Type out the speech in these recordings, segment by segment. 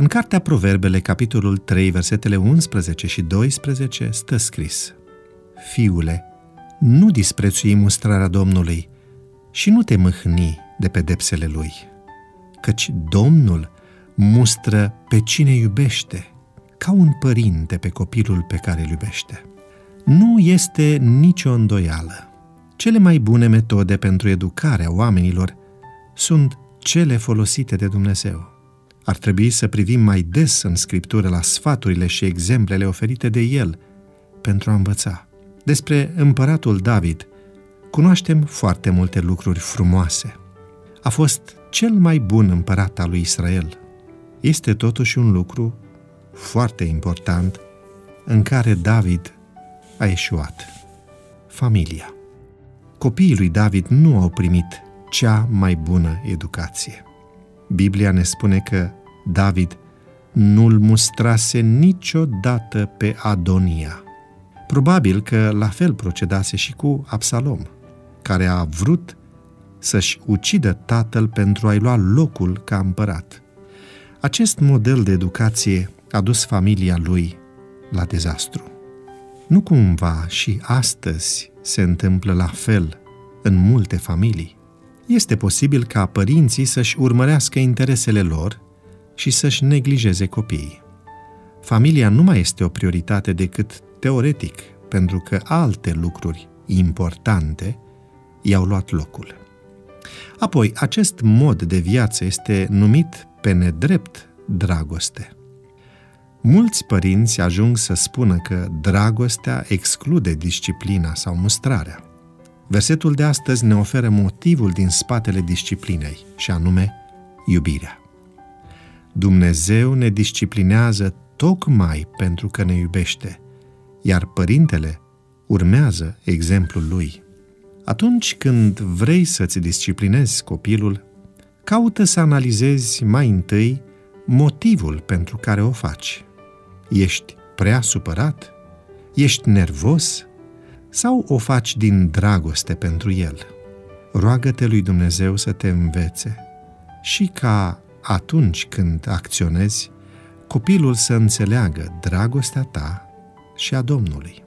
În cartea Proverbele, capitolul 3, versetele 11 și 12, stă scris Fiule, nu disprețui mustrarea Domnului și nu te mâhni de pedepsele Lui, căci Domnul mustră pe cine iubește, ca un părinte pe copilul pe care îl iubește. Nu este nicio îndoială. Cele mai bune metode pentru educarea oamenilor sunt cele folosite de Dumnezeu. Ar trebui să privim mai des în Scriptură la sfaturile și exemplele oferite de El pentru a învăța. Despre împăratul David cunoaștem foarte multe lucruri frumoase. A fost cel mai bun împărat al lui Israel. Este totuși un lucru foarte important în care David a eșuat. Familia. Copiii lui David nu au primit cea mai bună educație. Biblia ne spune că David nu-l mustrase niciodată pe Adonia. Probabil că la fel procedase și cu Absalom, care a vrut să-și ucidă tatăl pentru a-i lua locul ca împărat. Acest model de educație a dus familia lui la dezastru. Nu cumva și astăzi se întâmplă la fel în multe familii. Este posibil ca părinții să-și urmărească interesele lor și să-și neglijeze copiii. Familia nu mai este o prioritate decât teoretic, pentru că alte lucruri importante i-au luat locul. Apoi, acest mod de viață este numit pe nedrept dragoste. Mulți părinți ajung să spună că dragostea exclude disciplina sau mustrarea. Versetul de astăzi ne oferă motivul din spatele disciplinei, și anume iubirea. Dumnezeu ne disciplinează tocmai pentru că ne iubește, iar părintele urmează exemplul lui. Atunci când vrei să-ți disciplinezi copilul, caută să analizezi mai întâi motivul pentru care o faci. Ești prea supărat? Ești nervos? Sau o faci din dragoste pentru el? Roagă-te lui Dumnezeu să te învețe și ca atunci când acționezi, copilul să înțeleagă dragostea ta și a Domnului.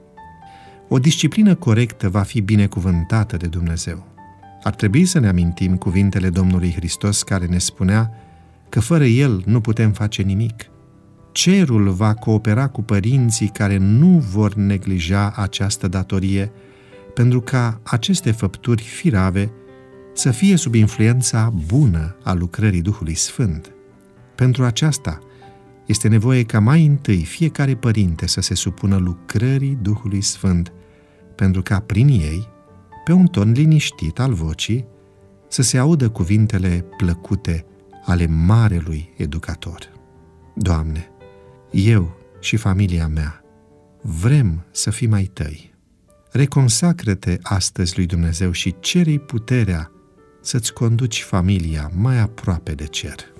O disciplină corectă va fi binecuvântată de Dumnezeu. Ar trebui să ne amintim cuvintele Domnului Hristos care ne spunea că fără El nu putem face nimic. Cerul va coopera cu părinții care nu vor neglija această datorie, pentru ca aceste făpturi firave să fie sub influența bună a lucrării Duhului Sfânt. Pentru aceasta, este nevoie ca mai întâi fiecare părinte să se supună lucrării Duhului Sfânt, pentru ca prin ei, pe un ton liniștit al vocii, să se audă cuvintele plăcute ale Marelui Educator. Doamne, eu și familia mea vrem să fim mai tăi. Reconsacră-te astăzi lui Dumnezeu și cere puterea să-ți conduci familia mai aproape de cer.